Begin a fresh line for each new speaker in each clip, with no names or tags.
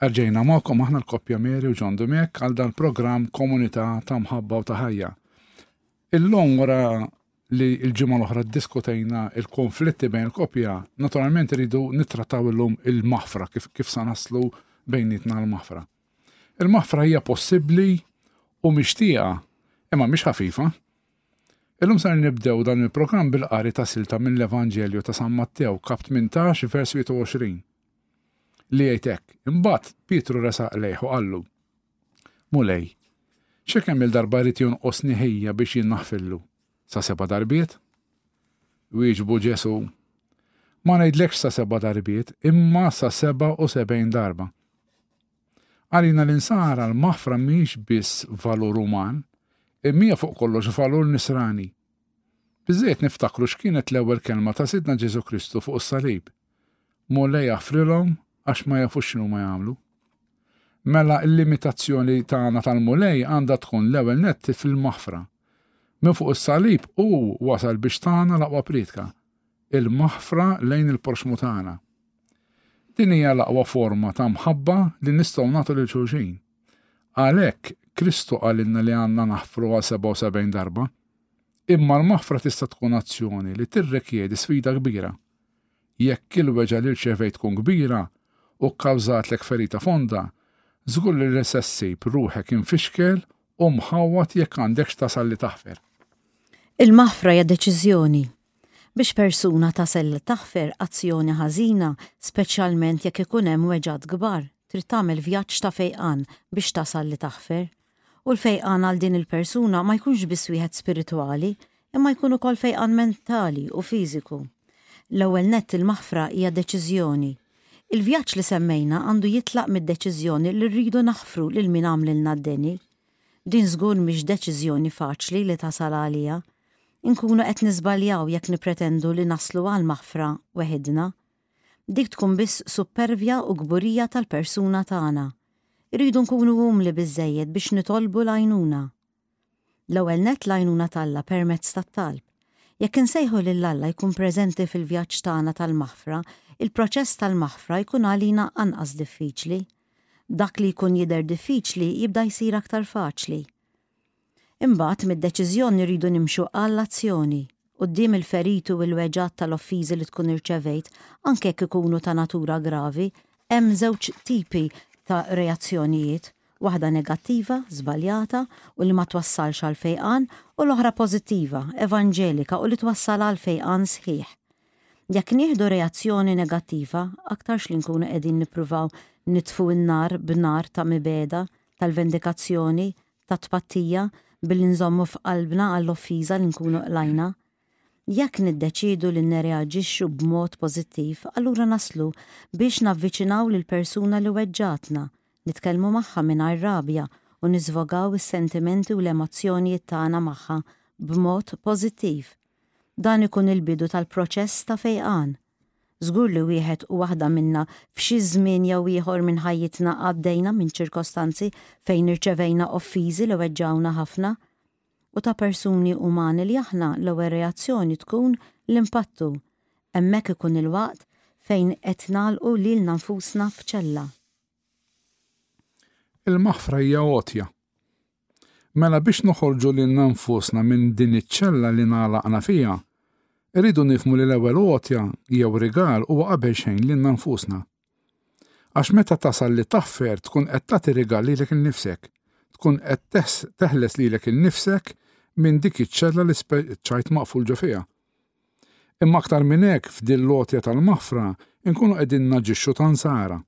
Erġejna mokom aħna l-koppja Mary u John Dumek għal dan program komunità ta' mħabba u ta' ħajja. Illum wara li l-ġimgħa l-oħra ddiskutejna il-konflitti bejn il-koppja, naturalment rridu nittrattaw illum il-maħfra kif kif sa naslu bejnietna l-maħfra. Il-maħfra hija possibbli u mixtieqa, imma mhix ħafifa. Illum sar nibdew dan il-programm bil-qari ta' silta mill-Evanġelju ta' San Mattew, kap 18, vers 20. li jgħid hekk. Imbagħad Pietru resaq lejh u qallu, Mulej, xe kemm il-darba rrid jonqosni ħija biex jien naħfillu? Sa seba darbiet? Wieġbu Ġesu, ma ngħidlekx sa seba darbiet, imma sa seba u sebejn darba. Għalina l-insara l-maħfra miex biss valur uman, imma fuq kollox valur nisrani. Biżejt niftakru x'kienet l-ewwel kelma ta' Sidna Ġesu Kristu fuq is-salib. Molle jaħfrilhom għax ma jafux x'inhuma jagħmlu. Mela l-imitazzjoni tagħna tal-Mulej għandha tkun l-ewwel nett fil-maħfra. Minn fuq is-salib hu wasal biex tagħna l-aqwa prietka, il-maħfra lejn il-proxmu tagħna. Din hija l-aqwa forma ta' mħabba li nistgħu nagħtu lil xulxin. Għalhekk Kristu qalilna li għandna naħfru għal 77 darba. Imma l-maħfra tista' tkun azzjoni li tirrekjedi sfida kbira. Jekk il-weġgħa li rċevejt tkun kbira u kkawżatlek ferita fonda, żgur li se ssib ruħek imfixkel u mħawwad jekk għandekx tasal li taħfer.
Il-maħfra hija deċiżjoni. Biex persuna tasel li taħfer azzjoni ħażina, speċjalment jekk ikun hemm weġgħat kbar, trid tagħmel vjaġġ ta' fejqan biex tasal li taħfer. u l-fejqan għal din il-persuna ma jkunx biss wieħed spiritwali, imma jkun ukoll fejqan mentali u fiżiku. L-ewwel nett il-maħfra hija deċiżjoni. Il-vjaġġ li semmejna għandu jitlaq mid-deċiżjoni li rridu naħfru lil min għamlilna d-deni. Din żgur mhix deċiżjoni faċli li tasal għaliha. Inkunu qed niżbaljaw jekk nippretendu li naslu għall-maħfra weħidna. Dik tkun biss suppervja u kburija tal-persuna tagħna. Irridu nkunu umli biżżejjed biex nitolbu l-għajnuna. L-ewwel nett l-għajnuna t'Alla permezz tat-talb. Jekk insejħu lil Alla jkun preżenti fil-vjaġġ tagħna tal-maħfra, il-proċess tal-maħfra jkun għalina anqas diffiċli. Dak li jkun jidher diffiċli jibda jsir aktar faċli. Imbagħad mid-deċiżjoni rridu nimxu għall-azzjoni. Quddiem il-feriti u l-weġgħat tal-offiżi li tkun irċevejt, anke jekk ikunu ta' natura gravi, hemm żewġ tipi ta' reazzjonijiet, waħda negattiva, żbaljata, u li ma twassalx għall-fejqan, u l-oħra pożittiva, evanġelika u li twassal għall-fejqan sħiħ. Jekk nieħdu reazzjoni negattiva, aktarx li nkunu qegħdin nippruvaw nitfu n-nar b'nar ta' mibegħda, tal-vendikazzjoni, tat-tpattija, billi nżommu f'qalbna għall-offiża li nkunu qlajna. Jekk niddeċiedu li nirreaġixxu b'mod pożittiv, allura naslu biex navviċinaw lill-persuna li weġġgħatna, nitkellmu magħha mingħajr rabja u niżvogaw is-sentimenti u l-emozzjonijiet tagħna magħha b'mod pożittiv. Dan ikun il-bidu tal-proċess ta' fejqan. Żgur li wieħed u waħda minna f'xi żmien jew ieħor minn ħajjitna għaddejna minn ċirkostanzi fejn irċevejna offiżi li weġġgħuna ħafna. U ta' persuni umani li aħna l-ewwel reazzjoni tkun l-impattu. Hemmhekk ikun il-waqt fejn qed nagħlqu lilna nfusna f'ċella.
Il-maħfra hija għotja. Mela biex noħorġu lilna nfusna minn din iċ-ċella li ngħalaqna fiha, irridu nifmu li l-ewwel għotja jew rigal huwa qabel xejn lilna nfusna. Għax meta tasal li taffer tkun qed tagħti rigal lilek innifsek, tkun qed teħles lilek innifsek minn dik iċ-ċella li speċċajt maqful ġo fiha. Imma aktar minn hekk f'din l-għotja tal-maħfra nkunu qegħdin naġixxu ta' nsara.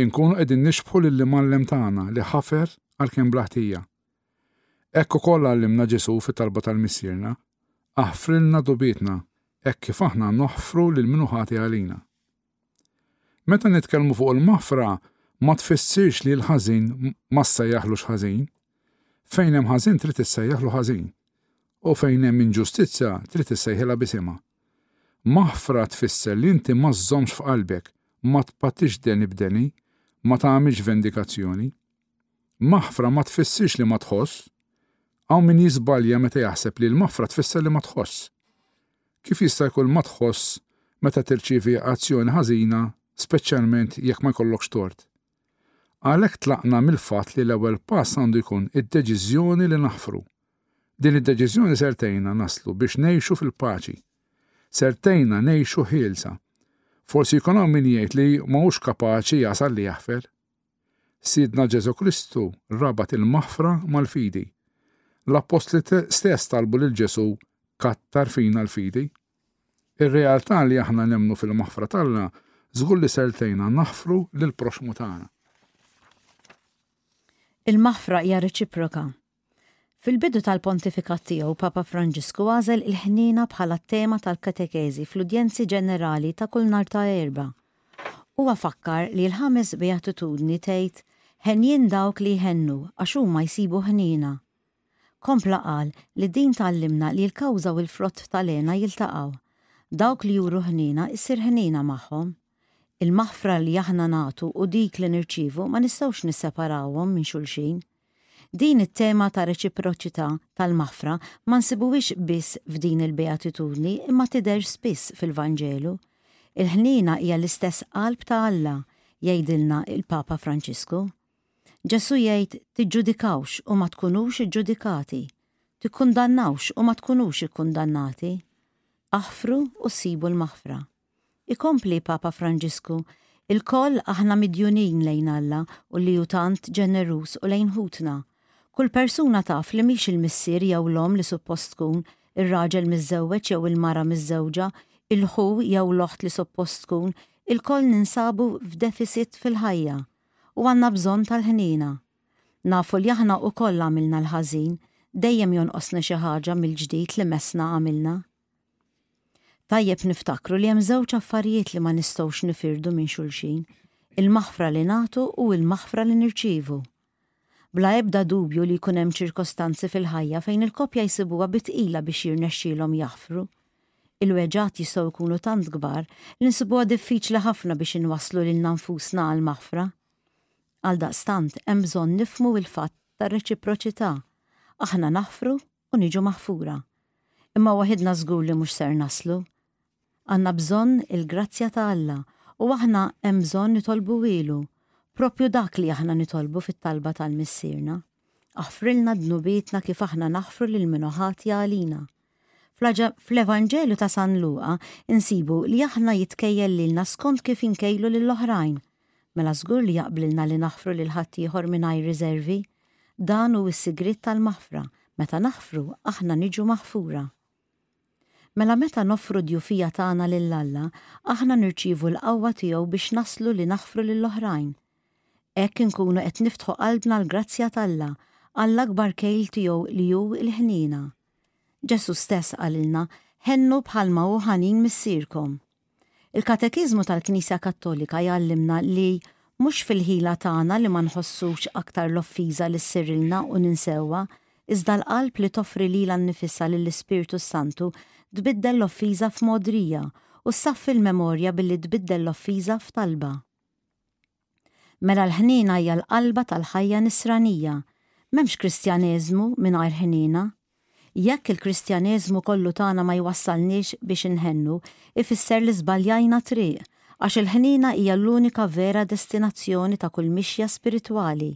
inkunu qegħdin nixbħu lill-Imgħallem tagħna li ħafer għalkemm bla ħtija. Hekk ukoll għallimna Ġesù fit-talba tal-Missierna, Aħfrilna dugħbietna hekk kif aħna noħfru lil min hu ħati għalina. Meta nitkellmu fuq il-maħfra ma tfissirx li l-ħażin ma ssejjaħlux ħażin. Fejn hemm ħażin trid issejjaħlu ħażin u fejn hemm inġustizzja trid issejħilha bisimha. Maħfra tfisser li inti ma żżommx f'qalbek, ma tpatix deni b'deni, ma tagħmilx vendikazzjoni. Maħfra ma tfissirx li ma tħoss. Hawn min jiżbalja meta jaħseb li l-maħfra tfisser li ma tħoss. Kif jista' jkun ma tħoss meta tirċievi azzjoni ħażina, speċjalment jekk ma jkollokx tort? Għalhekk tlaqna mill-fatt li l-ewwel pass għandu jkun id-deċiżjoni li naħfru. Din id-deċiżjoni ser tgħinna naslu biex ngħixu fil-paċi. Ser tgħinna ngħixu ħielsa. Forsi jkun hawn min jgħid li ma hux kapaċi jasal li jaħfer. Sidna Ġesu Kristu rabat il-maħfra mal-fidi. L-appostli stess talbu lil Ġesu kattar fina l-fidi. Ir-realtà li aħna nemmnu fil-maħfra t'Alla żgur li ser tgħinna naħfru lill-proxxmu tagħna.
Il-maħfra hija reċiproka. Fil-bidu tal-pontifikat tiegħu, Papa Franġisku għażel il-ħniena bħala t-tema tal-katekeżi fl-udjenzi ġenerali ta' kull nhar ta' erba. Huwa fakkar li l-ħames beatitudni tgħid ħenjin dawk li jħennu għax huma jsibu ħniena. Kompla qal li din tgħallimna li l-kawża u l-frott tal-hena jiltaqgħu. Dawk li juru ħniena issir ħniena magħhom. Il-maħfra li aħna nagħtu u dik li nirċievu ma nistgħux nisseparawhom minn xulxin. Din it-tema ta' reċiproċità tal-maħfra ma nsibuhiex biss f'din il-beatitudni imma tidher spiss fil-Vanġelu. Il-ħniena hija l-istess qalb ta' Alla, jgħidilna l-Papa Franġisku. Ġesù jgħid tiġġudikawx u ma tkunux iġġudikati, tikkundannawx u ma tkunux ikkundannati. Aħfru u ssibu l-maħfra. Ikompli Papa Franġisku, ilkoll aħna midjunin lejn Alla u li hu tant ġeneruż u lejn ħutna. Kull persuna taf li mhix il-missier jew l-omm li suppost tkun, ir-raġel miżżewweġ jew il-mara miżżewġa, il-ħu jew l-oħt li suppost tkun, ilkoll ninsabu f'defisit fil-ħajja. u għandna bżonn tal-ħniena. Nafu li aħna ukoll għamilna l-ħażin, dejjem jonqosna xi ħaġa mill-ġdid li messna għamilna. Tajjeb niftakru li hemm żewġ affarijiet li ma nistgħux nifirdu minn xulxin, il-maħfra li nagħtu u l-maħfra li nirċievu. Bla ebda dubju li jkun hemm ċirkostanzi fil-ħajja fejn il-koppja jsibuha bi tqila biex jirnexxielhom jaħfru. Il-weġgħat jistgħu jkunu tant kbar li nsibuha diffiċli ħafna biex inwasslu lilna nfusna għall-maħfra. Għaldaqstant hemm bżonn nifhmu l-fatt tar-reċiproċità, aħna naħfru u niġu maħfura. Imma waħidna żgur li mhux ser naslu. Għandna bżonn il-grazzja ta' Alla u aħna hemm bżonn nitolbuhielu proprju dak li aħna nitolbu fit-talba tal-Missierna, Aħfrilna dnubietna kif aħna naħfru lil min hu ħati għalina. Fl-Evanġelju ta' San Luqa insibu li aħna jitkejjel lilna skont kif inkejlu lill-oħrajn. Mela żgur li jaqblilna li naħfru lil ħaddieħor mingħajr riżervi. Dan hu s-sigriet tal-maħfra, meta naħfru, aħna niġu maħfura. Mela meta noffru d-djufija tagħna lil Alla, aħna nirċievu l-qawwa tiegħu biex naslu li naħfru lil oħrajn. Hekk inkunu qed niftħu qalbna l-grazzja t'Alla, għall-akbar kejl tiegħu li hu l-ħniena. Ġesù stess qalilna, Ħennu bħalma hu ħanin Missierkom. Il-Katekiżmu tal-Knisja Kattolika jgħallimna li mhux fil-ħila tagħna li ma nħossux aktar l-offiża li ssirilna u ninsewha, iżda l-qalb li toffri lilha nnifisha lill-Ispirtu s-Santu tbiddel l-offiża f'mogħdrija u ssaffi l-memorja billi tbiddel l-offiża f'talba. Mela l-ħniena hija l-qalba tal-ħajja Nisranija. M'hemmx Kristjaneżmu mingħajr ħniena. Jekk il-Kristjaneżmu kollu tagħna ma jwassalniex biex inħennu, ifisser li żbaljajna triq, għax il-ħniena hija l-unika vera destinazzjoni ta' kull mixja spiritwali,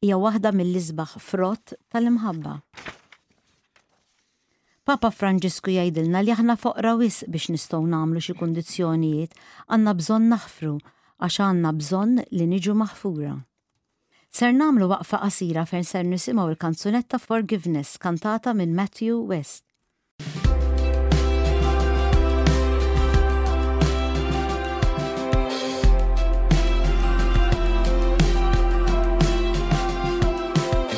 hija waħda mill-isbaħ frott tal-imħabba. Papa Franġisku jgħidilna li aħna foqra wisq biex nistgħu nagħmlu xi kundizzjonijiet, għandna bżonn naħfru għax għandna bżonn li niġu maħfura. Ser nagħmlu waqfa qasira fejn ser nisimgħu l-kanzunetta Forgiveness kantata minn Matthew West.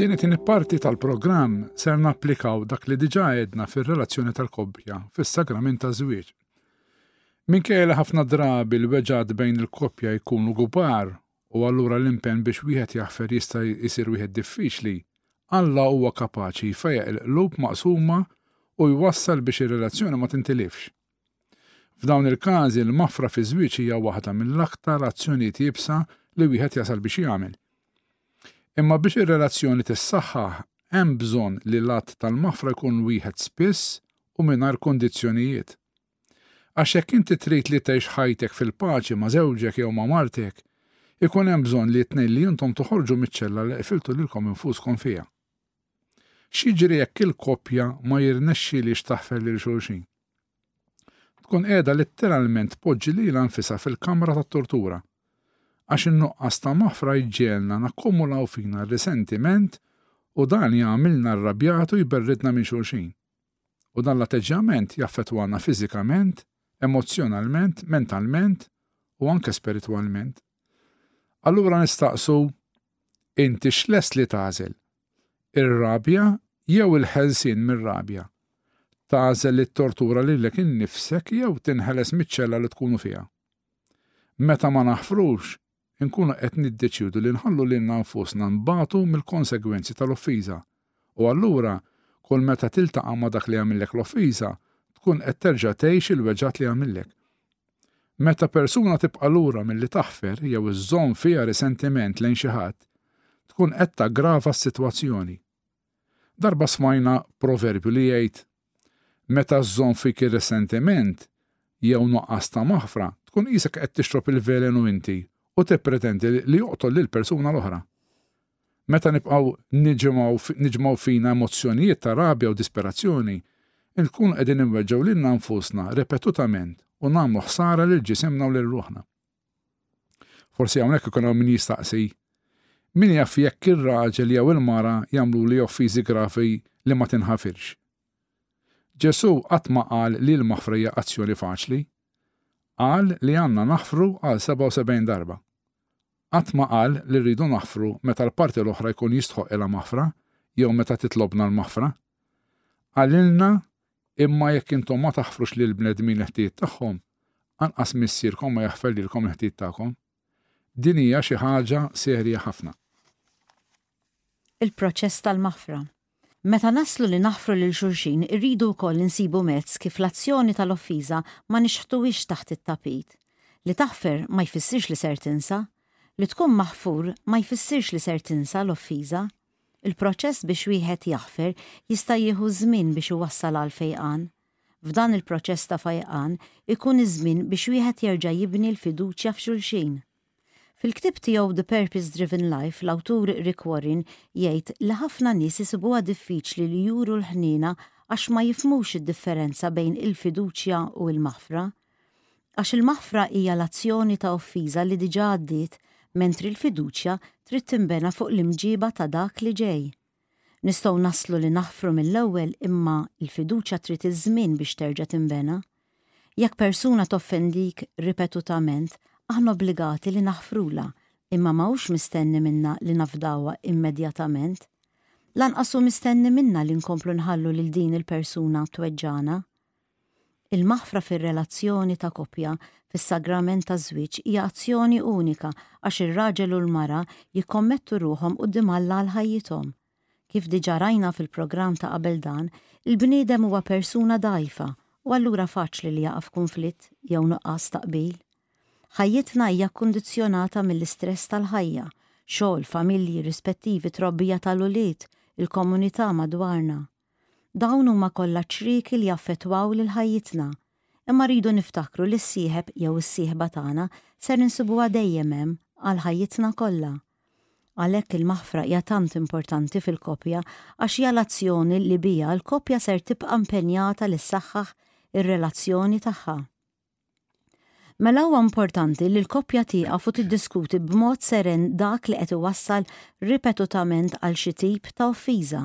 F'din it-tieni parti tal-programm ser napplikaw dak li diġa għedna fir-relazzjoni tal-koppja fis-sagrament ta' żwieġ. Minkejja li ħafna drabi l-weġad bejn il-koppja jkunu gubar u allura l-impenn biex wieħed jaħfer jista' jsir wieħed diffiċli, Alla huwa kapaċi jfejjaq il-qlub maqsuma u jwassal biex ir-relazzjoni ma tintilifx. F'dawn il-każi, l-maħfra fiż-żwieġ hija waħda mill-aktar azzjonijiet iebsa li wieħed jasal biex jagħmel. Imma biex ir-relazzjoni tissaħħaħ, hemm bżonn li l-att tal-maħfra jkun wieħed spiss u mingħajr kundizzjonijiet. Għax jekk inti trid li tgħix ħajtek fil-paċi ma' żewġek jew ma' martek, ikun hemm bżonn li t-tnejn li intom toħorġu miċ-ċella li qfiltu lilkom infuskom fiha. X'jiġri jekk il-koppja ma jirnexxilhiex taħfer lil xulxin? Tkun qiegħda litteralment tpoġġi lilha nfisha fil-kamra tat-tortura. Għax in-nuqqas ta' maħfra jġiegħelna nakkumulaw fina r-risentiment u dan jagħmilna rrabjati u jberridna minn xulxin. u dan l-atteġġjament jaffettwana fiżikament, emozzjonalment, mentalment u anke spiritwalment. Allura nistaqsu inti x'lest li tagħżel? Ir-rabja jew il-ħelsien mir-rabja? Tagħżel li tortura lilek innifsek jew tinħeles miċ-ċella li tkunu fiha? Meta ma naħfrux, inkunu qed niddeċiedu li nħallu lilna nfusna nbatu mill-konsegwenzi tal-offiża. U allura, kull meta tiltaqa' ma' dak li għamillek l-offiża, tkun qed terġa' tgħix il-weġgħat li għamillek. Meta persuna tibqa' lura milli taħfer jew iżżomm fiha risentiment lejn xi ħadd, tkun qed taggrava s-sitwazzjoni. Darba smajna proverbju li jgħid, Meta żżomm fik ir-resentiment jew nuqqas ta' maħfra, tkun qisek qed tixrob il-velenu inti u tippretendi li joqtol lill-persuna l-oħra. Meta nibqgħu niġmgħu fina emozzjonijiet ta' rabja u disperazzjoni, inkunu qegħdin inweġġgħu lilna nfusna ripetutament u nagħmlu ħsara lil ġisimna u lil ruħna. Forsi hawnhekk ikun hawn min jistaqsi min jaf jekk ir-raġel jew il-mara jagħmlu li offiżi gravi li ma tinħafirx. Ġesù qatt ma qal li l-maħfra hija azzjoni faċli. Qal li għandna naħfru għal 77 darba. Qatt ma qal li rridu naħfru meta l-parti l-oħra jkun jistħoq ilha maħfra jew meta titlobna l-maħfra. Qalilna Imma jekk intom ma taħfrux lil bnedmin il-ħtijiet tagħhom, anqas Missierkom ma jaħfer lilkom il-ħtijiet tagħkom. Din hija xi ħaġa serja ħafna.
Il-proċess tal-maħfra. Meta naslu li naħfru lil xulxin, irridu wkoll insibu mezz kif l-azzjoni tal-offiża ma nixħtuhiex taħt it-tapit. Li taħfer ma jfissirx li ser tinsa. Li tkun maħfur ma jfissirx li ser tinsa l-offiża. Il-proċess biex wieħed jaħfer jista' jieħu ż-żmien biex iwassal għall-fejqan. F'dan il-proċess ta' fejqan ikun iż-żmien biex wieħed jerġa' jibni l-fiduċja f'xulxin. Fil-ktieb tiegħu The Purpose Driven Life l-awtur Rick Warren jgħid li ħafna nies isibuha diffiċli li juru l-ħniena għax ma jifhmux id-differenza bejn il-fiduċja u l-maħfra. Għax il-maħfra hija l-azzjoni ta' offiża li diġà għaddiet mentri l-fiduċja trid tinbena fuq l-imġieba ta' dak li ġej. Nistgħu naslu li naħfru mill-ewwel imma l-fiduċja trid iż-żmien biex terġa' tinbena. Jekk persuna toffendik ripetutament aħna obbligati li naħfrulha imma ma hux mistenni minna li nafdawha immedjatament. Lanqas hu mistenni minna li nkomplu nħallu lil din il-persuna tweġġagħna. Il-maħfra fir-relazzjoni ta' koppja fis-sagrament taż-żwieġ hija azzjoni unika għax ir-raġel u l-mara jikkommettu ruħhom quddiem Alla għal ħajjithom. Kif diġà rajna fil-programm ta' qabel dan, il-bniedem huwa persuna dgħajfa u allura faċli li jaqa' f'kunflitt jew nuqqas ta' qbil. Ħajjitna hija kkundizzjonata mill-istress tal-ħajja, xogħol, familji, rispettivi, trobbija tal-ulied, il-komunità madwarna. Dawn huma kollha ċrieki li jaffettwaw lil ħajjitna, imma rridu niftakru li s-sieħeb jew is-sieħba tagħna ser insibuha dejjem hemm għal ħajjitna kollha. Għalhekk il-maħfra hija tant importanti fil-koppja għax hija l-azzjoni li biha l-koppja ser tibqa' impenjata li ssaħħaħ ir-relazzjoni tagħha. Mela huwa importanti li l-koppja tieqaf u tiddiskuti b'mod seren dak li qed iwassal ripetutament għal xi tip ta' offiża.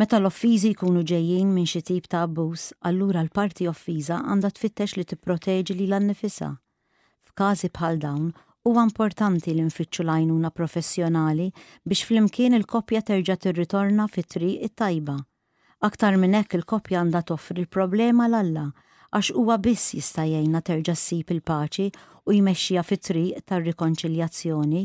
Meta l-offiżi jkunu ġejjin minn xi tip ta' abbuż, allura l-parti offiża għandha tfittex li tipproteġi lilha nnifisha. F'każi bħal dawn, huwa importanti li nfittxu l-għajnuna professjonali biex flimkien il-koppja terġa' tirritorna fit-triq it-tajba. Aktar minn hekk il-koppja għandha toffri l-problema 'l Alla għax huwa biss jista' jgħinha terġa' ssib il-paċi u jmexxiha fit-triq tar-rikonċiljazzjoni.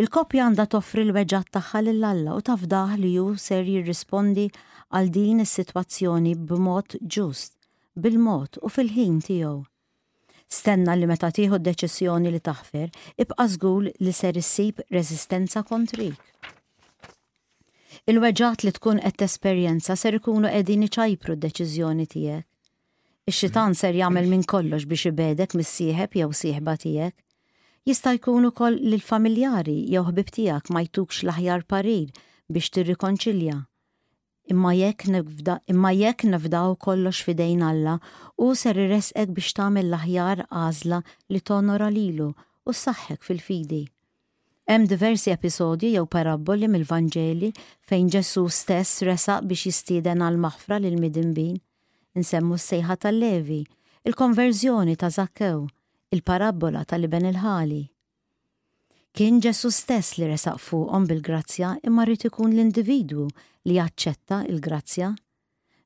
Il-koppja għandha toffri l-weġgħat tagħha lil Alla u tafdah li hu ser jirrispondi għal din is-sitwazzjoni b'mod ġust, bil-mod u fil-ħin tiegħu. Stenna li meta tieħu d-deċiżjoni li taħfer, ibqa' żgur li ser issib reżistenza kontrik. Il-weġgħat li tkun qed tesperjenza ser ikunu qegħdin iċajpru d-deċiżjoni tiegħek. Ix-xitan ser jagħmel minn kollox biex ibegħdek mis-sieħeb jew sieħba tiegħek. Jista' jkun ukoll li l-familjari jew ħbieb tiegħek ma jtukx l-aħjar parir biex tirrikonċilja. Imma jekk nifda, imma jekk nifdaw kollox f'idejn Alla, hu ser iressqek biex tagħmel l-aħjar għażla li tonora lilu u ssaħħek fil-fidi. Hemm diversi episodji jew parabboli mill-Vanġeli fejn Ġesù stess resaq biex jistieden għall-maħfra lill-midinbin. Insemmu s-sejħa tal-Levi, il-konverżjoni ta' Żakkew, il-parabbola tal-iben il-ħali. Kien Ġesù stess li resaq fuqhom bil-grazzja imma rrid ikun l-individwu li jaċċetta l-grazzja.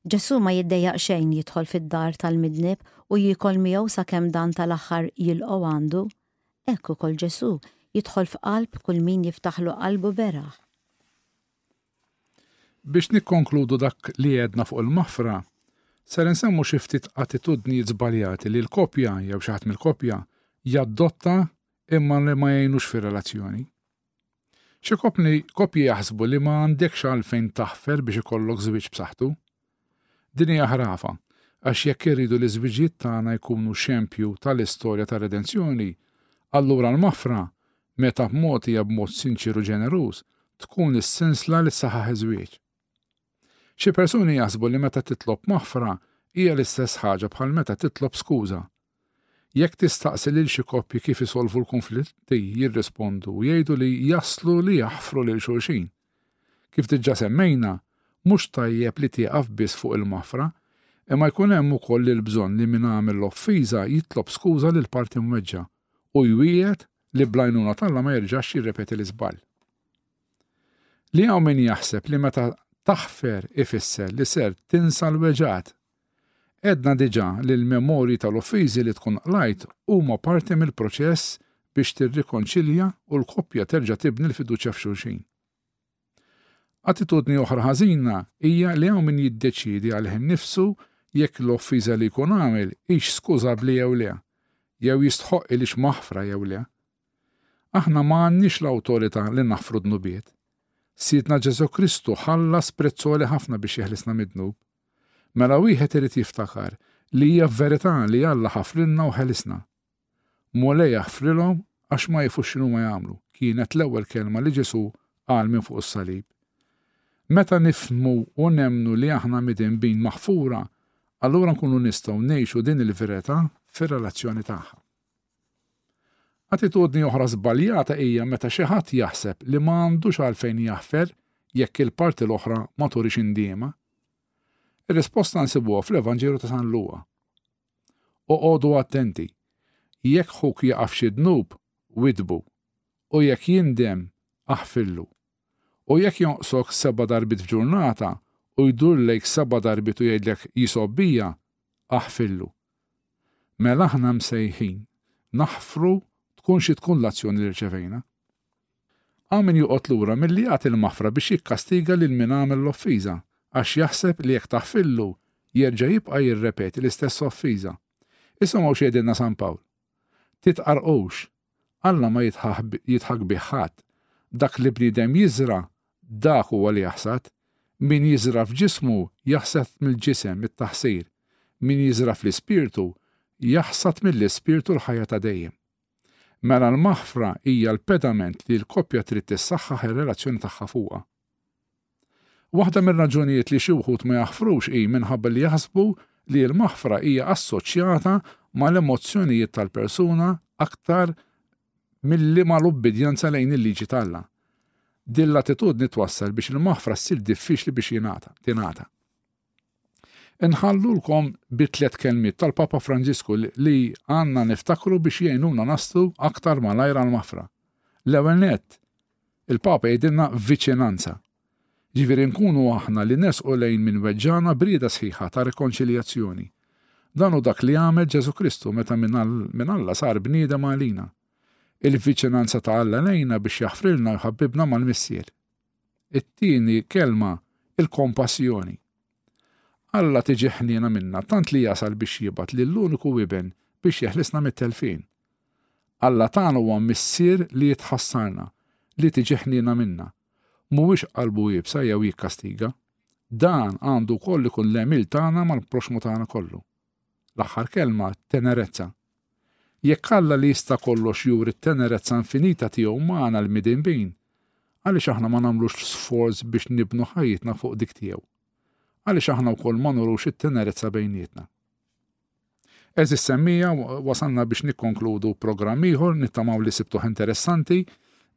Ġesù ma jiddejjaq xejn jidħol fid-dar tal-midnib u jiekol miegħu sakemm dan tal-aħħar jilqgħu għandu. Hekk ukoll Ġesù jidħol f'qalb kull min jiftaħlu qalbu beraħ.
Biex nikkonkludu dak li għedna fuq il-maħfra, ser insemmu xi ftit attitudnijiet żbaljati li l-koppja, jew xi ħadd mill-koppja, jaddotta imma li ma jgħinux fir-relazzjoni. Xi koppji jaħsbu li ma għandekx għalfejn taħfer biex ikollok żwieġ b'saħħtu, Din hija ħrafa, għax jekk irridu li ż-żwiġijiet tagħna jkunu xempju ta' l-istorja tar-redenzjoni, allura l-maħfra, meta mgħotija b'mod sinċier u ġeneruż, tkun is-sinsla li ssaħħaħ iż-żwieġ. Xi persuni jaħsbu li meta titlob maħfra hija l-istess ħaġa bħal meta titlob skuża, Jekk tistaqsi lil xi koppji kif isolvu l-kunflitti jirrispondu u jgħidu li jaslu li jaħfru lil xulxin. Kif diġà semmejna, mhux tajjeb li tieqaf biss fuq il-maħfra, imma jkun hemm ukoll il-bżonn li min għamel l-offiża jitlob skuża lill-parti mweġġa' u jwiegħed li bl-għajnuna t'Alla ma jerġax jirrepeti l-iżball. Li hawn min jaħseb li meta taħfer ifisser li ser tinsa l-weġgħat Għedna diġà li l-memorji tal-offiżi li tkun qrajt huma parti mill-proċess biex tirrikonċilja u l-koppja terġa' tibni l-fiduċja f'xulxin. Attitudni oħra ħażina hija li hawn min jiddeċiedi għalih innifsu jekk l-offiża li jkun għamel hix skużabbli jew le, jew jistħoqq ilix maħfra jew le. Aħna ma għandniex l-awtorità li naħfru dnubiet. Sidna Ġesù Kristu ħallas prezz għoli ħafna biex jeħlisna mid-dnub. Mela wieħed irid jiftakar li hija verità li Alla ħafrilna u ħelisna. Mulej jaħfrilhom għax ma jifux x'inhuma jagħmlu, kienet l-ewwel kelma li Ġesù qal minn fuq is-salib. Meta nifhmu u nemmnu li aħna midinbin maħfura, allura nkunu nistgħu ngħixu din il-verità fir-relazzjoni tagħha. Attitudni oħra żbaljata hija meta xi ħadd jaħseb li ma għandux għalfejn jaħfer jekk il-parti l-oħra ma turix indiema. Ir-risposta nsibuha fl-Evanġelju ta' San Luqa. Oqogħdu attenti. Jekk ħuk jaqaf xi dnub, widbu, u jekk jindem, aħfillu. U jekk jonqsok seba' darbit f'ġurnata u jdur lejk seba' darbit u jgħidlek jisobbija, aħfillu. Mela aħna msejħin naħfru tkun xi tkun l-azzjoni li rċevejna. Hawn min joqgħod lura milli jagħti l-maħfra biex jikkastiga lil min għamel l-offiża għax jaħseb li jekk taħfillu jerġa' jibqa' jirrepeti l-istess offiża. Isimgħu x'għidilna San Pawl. Titqarrqux, Alla ma jidħak bih ħadd. Dak li bniedem jiżra', dak huwa li jaħsad. Min jiżra' f'ġismu jaħsad mill-ġisem it-taħsir. Min jiżra' fl-Ispirtu jaħsad mill-Ispirtu l-ħajja ta' dejjem. Mela l-maħfra hija l-pedament li l-koppja trid tissaħħaħ ir-relazzjoni tagħha fuqha. Waħda mir-raġunijiet li xi wħud ma jaħfrux hi minħabba li jaħsbu li l-maħfra hija assoċjata mal-emozzjonijiet tal-persuna aktar milli mal-ubbidjenza lejn il-liġi t'Alla. Din l-attitudni twassal biex il-maħfra ssir diffiċli biex jingħata, tingħata. Inħallulkom bi tliet kelmiet tal-Papa Franġisku li għandna niftakru biex jgħinuna naslu aktar malajr għall-maħfra. L-ewwel nett, il-Papa jgħidilna viċinanza. Ġifieri nkunu aħna li nersqu lejn min weġġagħna b'rieda sħiħa ta' rikonċiljazzjoni. Dan hu dak li għamel Ġesu Kristu meta minn Alla sar bniedem għalina. Il-viċinanza ta' Alla lejna biex jaħfrilna u jħabbibna mal-Missier. It-tieni kelma, il-kompassjoni. Alla tiġi ħniena minna tant li jasal biex jibgħat lill-uniku Iben biex jeħlisna mit-telfin. Alla tagħna huwa missier li jitħassarna, li tiġi ħniena minna. Mhuwiex qalbu iebsa jew jikkastiga. Dan għandu wkoll ikun l-għemil tagħna mal-proxmu tagħna kollu. L-aħħar kelma, tenerezza. Jekk Alla li jista' kollox juri t-tenerezza infinita tiegħu magħna l-midinbin, għaliex aħna ma nagħmlux sforz biex nibnu ħajjitna fuq dik tiegħu? Għaliex aħna wkoll ma nurux it-tenerezza bejnietna? Eżis semmija, wasalna biex nikkonkludu programm ieħor, nittamaw li sibtuħ interessanti.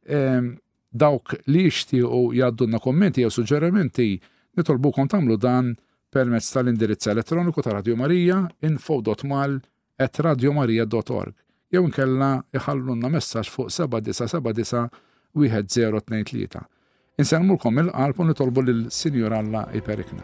Ehm, dawk li jixtiequ jgħaddunna kommenti jew suġġerimenti nitolbukom tagħmlu dan permezz tal-indirizz elettroniku ta' Radio Marija info.mal at radiomaria.org jew inkella iħallulna messaġġ fuq 7979 Insellmulkom il-qalb u nitolbu lil Sinjur Alla iperikna.